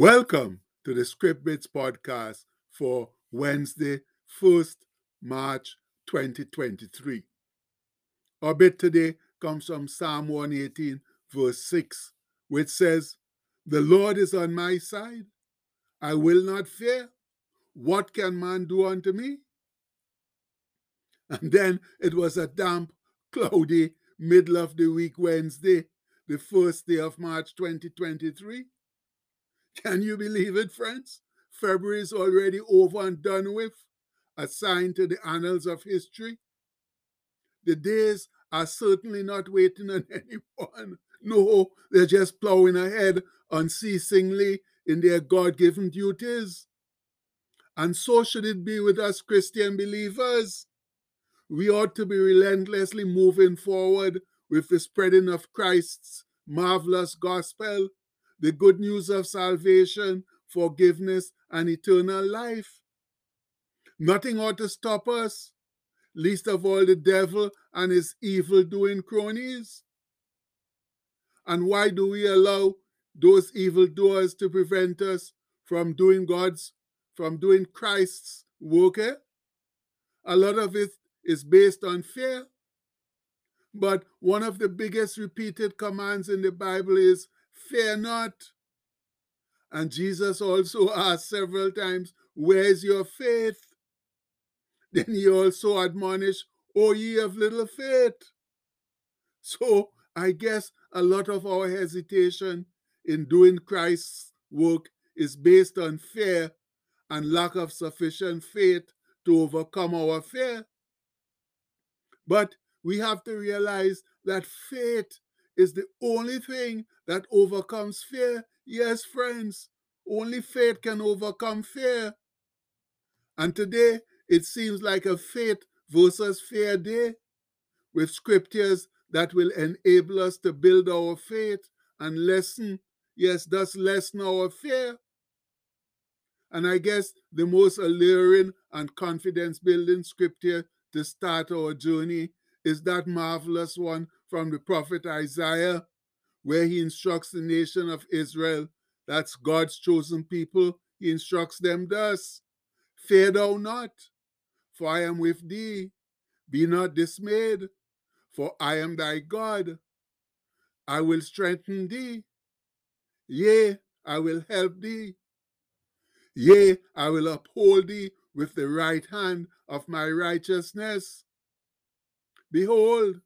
Welcome to the Script Bits podcast for Wednesday, 1st March 2023. Our bit today comes from Psalm 118, verse 6, which says, The Lord is on my side. I will not fear. What can man do unto me? And then it was a damp, cloudy, middle of the week Wednesday, the first day of March 2023. Can you believe it, friends? February is already over and done with, assigned to the annals of history. The days are certainly not waiting on anyone. No, they're just plowing ahead unceasingly in their God given duties. And so should it be with us Christian believers. We ought to be relentlessly moving forward with the spreading of Christ's marvelous gospel the good news of salvation, forgiveness, and eternal life. Nothing ought to stop us, least of all the devil and his evil doing cronies. And why do we allow those evil doers to prevent us from doing God's, from doing Christ's work? Eh? A lot of it is based on fear. But one of the biggest repeated commands in the Bible is fear not. And Jesus also asked several times, Where's your faith? Then he also admonished, O ye of little faith. So I guess a lot of our hesitation in doing Christ's work is based on fear and lack of sufficient faith to overcome our fear. But we have to realize that faith is the only thing that overcomes fear. Yes, friends, only faith can overcome fear. And today, it seems like a faith versus fear day with scriptures that will enable us to build our faith and lessen, yes, thus lessen our fear. And I guess the most alluring and confidence building scripture to start our journey is that marvelous one from the prophet Isaiah, where he instructs the nation of Israel, that's God's chosen people, he instructs them thus Fear thou not, for I am with thee. Be not dismayed, for I am thy God. I will strengthen thee. Yea, I will help thee. Yea, I will uphold thee with the right hand of my righteousness. Behold,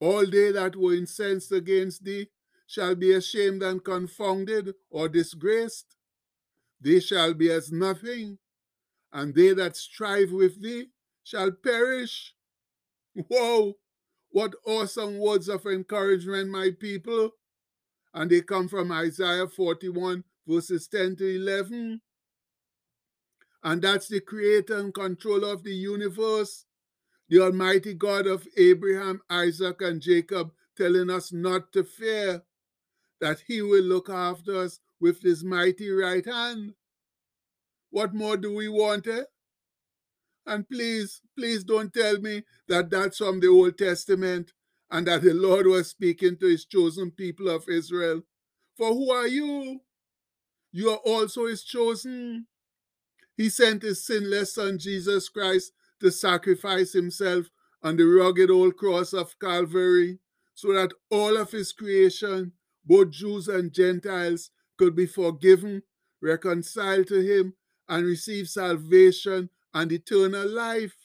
all they that were incensed against thee shall be ashamed and confounded or disgraced. They shall be as nothing, and they that strive with thee shall perish. Whoa! What awesome words of encouragement, my people. And they come from Isaiah 41, verses 10 to 11. And that's the creator and controller of the universe the Almighty God of Abraham, Isaac, and Jacob, telling us not to fear, that He will look after us with His mighty right hand. What more do we want? Eh? And please, please don't tell me that that's from the Old Testament and that the Lord was speaking to His chosen people of Israel. For who are you? You are also His chosen. He sent His sinless Son, Jesus Christ, to sacrifice himself on the rugged old cross of Calvary so that all of his creation, both Jews and Gentiles, could be forgiven, reconciled to him, and receive salvation and eternal life.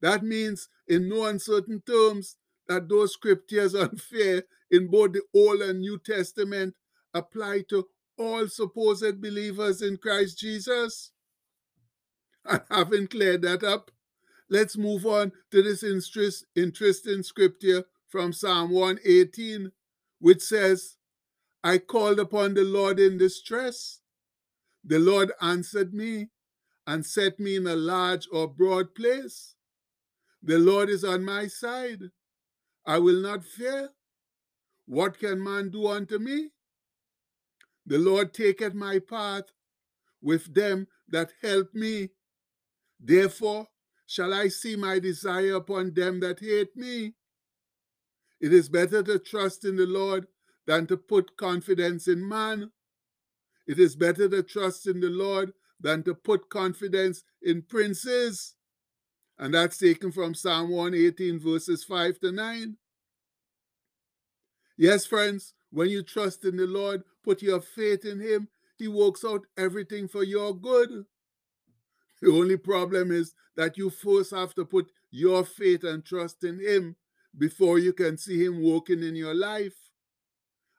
That means, in no uncertain terms, that those scriptures on fear in both the Old and New Testament apply to all supposed believers in Christ Jesus. And having cleared that up, let's move on to this interest, interesting scripture from Psalm 118, which says, I called upon the Lord in distress. The Lord answered me and set me in a large or broad place. The Lord is on my side. I will not fear. What can man do unto me? The Lord taketh my path with them that help me. Therefore shall I see my desire upon them that hate me. It is better to trust in the Lord than to put confidence in man. It is better to trust in the Lord than to put confidence in princes. And that's taken from Psalm 118, verses 5 to 9. Yes, friends, when you trust in the Lord, put your faith in Him, He works out everything for your good. The only problem is that you first have to put your faith and trust in Him before you can see Him working in your life.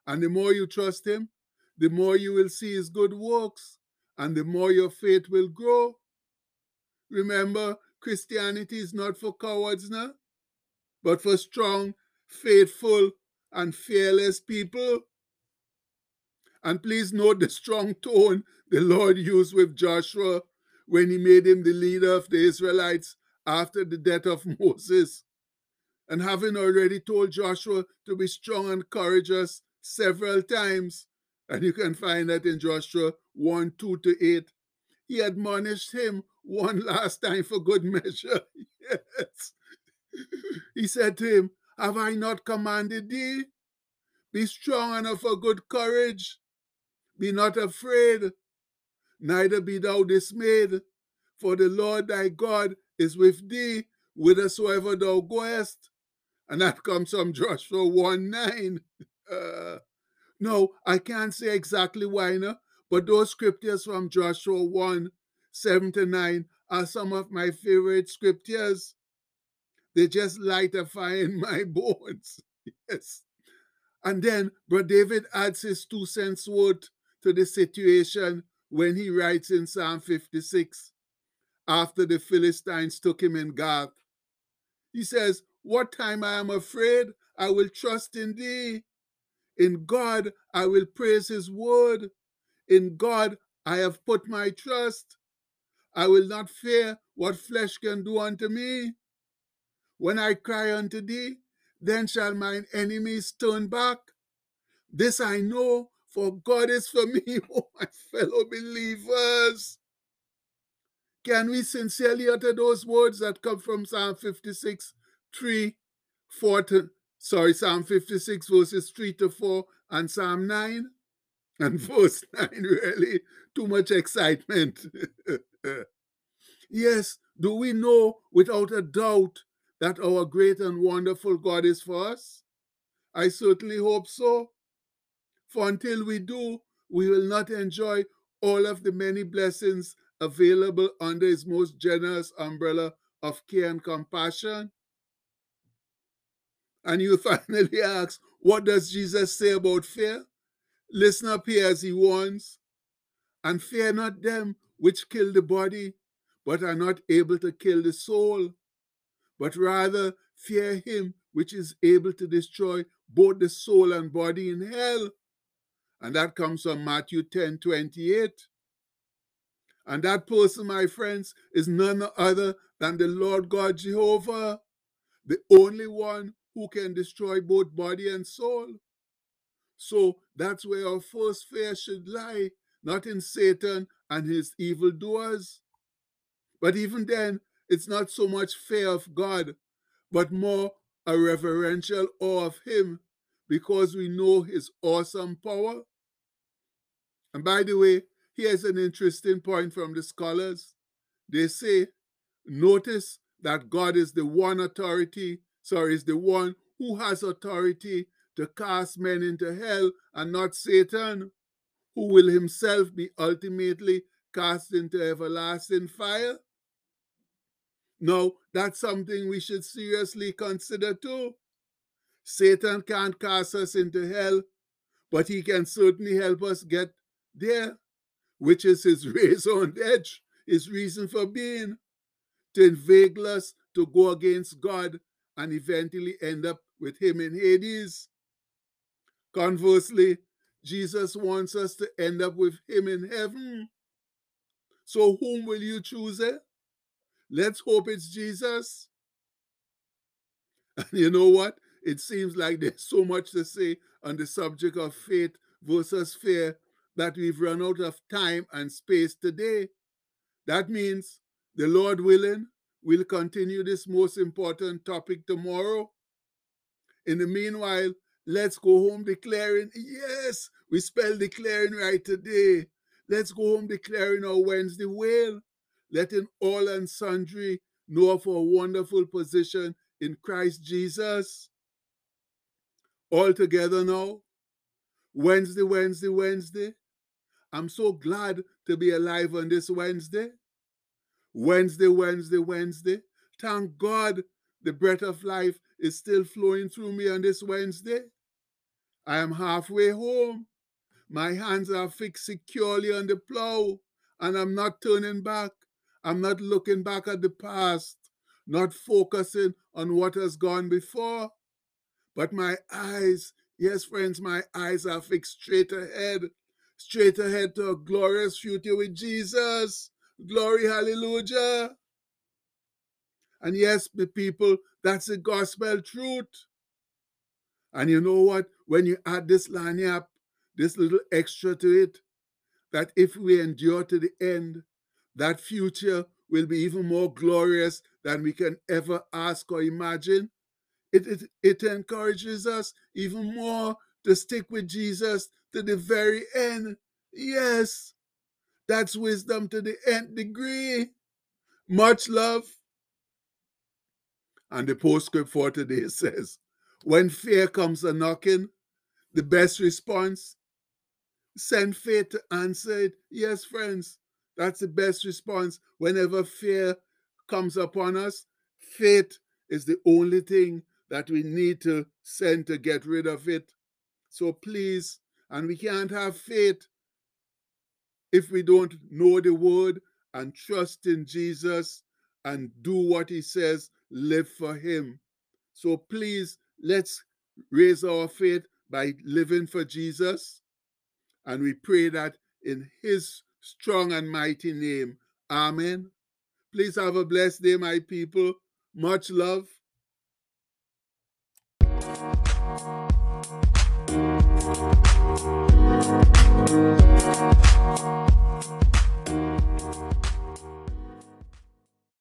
And the more you trust Him, the more you will see His good works, and the more your faith will grow. Remember, Christianity is not for cowards now, but for strong, faithful, and fearless people. And please note the strong tone the Lord used with Joshua when he made him the leader of the Israelites after the death of Moses. And having already told Joshua to be strong and courageous several times, and you can find that in Joshua 1 2 to 8, he admonished him one last time for good measure. yes. He said to him, Have I not commanded thee? Be strong and of a good courage. Be not afraid, neither be thou dismayed, for the Lord thy God is with thee whithersoever thou goest. And that comes from Joshua 1 9. Uh, no, I can't say exactly why, no, but those scriptures from Joshua 1 7 to 9 are some of my favorite scriptures. They just light a fire in my bones. Yes. And then Brother David adds his two cents worth to the situation when he writes in Psalm 56 after the Philistines took him in Gath. He says, What time I am afraid, I will trust in thee. In God I will praise his word. In God I have put my trust. I will not fear what flesh can do unto me. When I cry unto thee, then shall mine enemies turn back. This I know, for God is for me, oh my fellow believers. Can we sincerely utter those words that come from Psalm 56, 3, 4 to, sorry, Psalm 56, verses 3 to 4, and Psalm 9? And verse 9, really, too much excitement. yes, do we know without a doubt that our great and wonderful God is for us? I certainly hope so. For until we do, we will not enjoy all of the many blessings available under his most generous umbrella of care and compassion. And you finally ask, what does Jesus say about fear? Listen up here as he warns. And fear not them which kill the body, but are not able to kill the soul, but rather fear him which is able to destroy both the soul and body in hell. And that comes from Matthew 10 28. And that person, my friends, is none other than the Lord God Jehovah, the only one who can destroy both body and soul. So that's where our first fear should lie, not in Satan and his evildoers. But even then, it's not so much fear of God, but more a reverential awe of Him because we know His awesome power. And by the way, here's an interesting point from the scholars. They say, notice that God is the one authority, sorry, is the one who has authority to cast men into hell and not Satan, who will himself be ultimately cast into everlasting fire. Now, that's something we should seriously consider too. Satan can't cast us into hell, but he can certainly help us get there, which is his razor on edge, his reason for being, to inveigle us to go against God and eventually end up with him in Hades. Conversely, Jesus wants us to end up with him in heaven. So, whom will you choose? Eh? Let's hope it's Jesus. And you know what? It seems like there's so much to say on the subject of faith versus fear that we've run out of time and space today. That means, the Lord willing, we'll continue this most important topic tomorrow. In the meanwhile, let's go home declaring, yes, we spell declaring right today. Let's go home declaring our Wednesday will, letting all and sundry know of our wonderful position in Christ Jesus. All together now. Wednesday, Wednesday, Wednesday. I'm so glad to be alive on this Wednesday. Wednesday, Wednesday, Wednesday. Thank God the breath of life is still flowing through me on this Wednesday. I am halfway home. My hands are fixed securely on the plow, and I'm not turning back. I'm not looking back at the past, not focusing on what has gone before. But my eyes, yes, friends, my eyes are fixed straight ahead, straight ahead to a glorious future with Jesus. Glory, hallelujah. And yes, the people, that's the gospel truth. And you know what? When you add this line up, this little extra to it, that if we endure to the end, that future will be even more glorious than we can ever ask or imagine. It, it, it encourages us even more to stick with Jesus to the very end. Yes, that's wisdom to the nth degree. Much love. And the postscript for today says, when fear comes a knocking, the best response, send faith to answer it. Yes, friends, that's the best response. Whenever fear comes upon us, faith is the only thing that we need to send to get rid of it. So please, and we can't have faith if we don't know the word and trust in Jesus and do what he says, live for him. So please, let's raise our faith by living for Jesus. And we pray that in his strong and mighty name. Amen. Please have a blessed day, my people. Much love.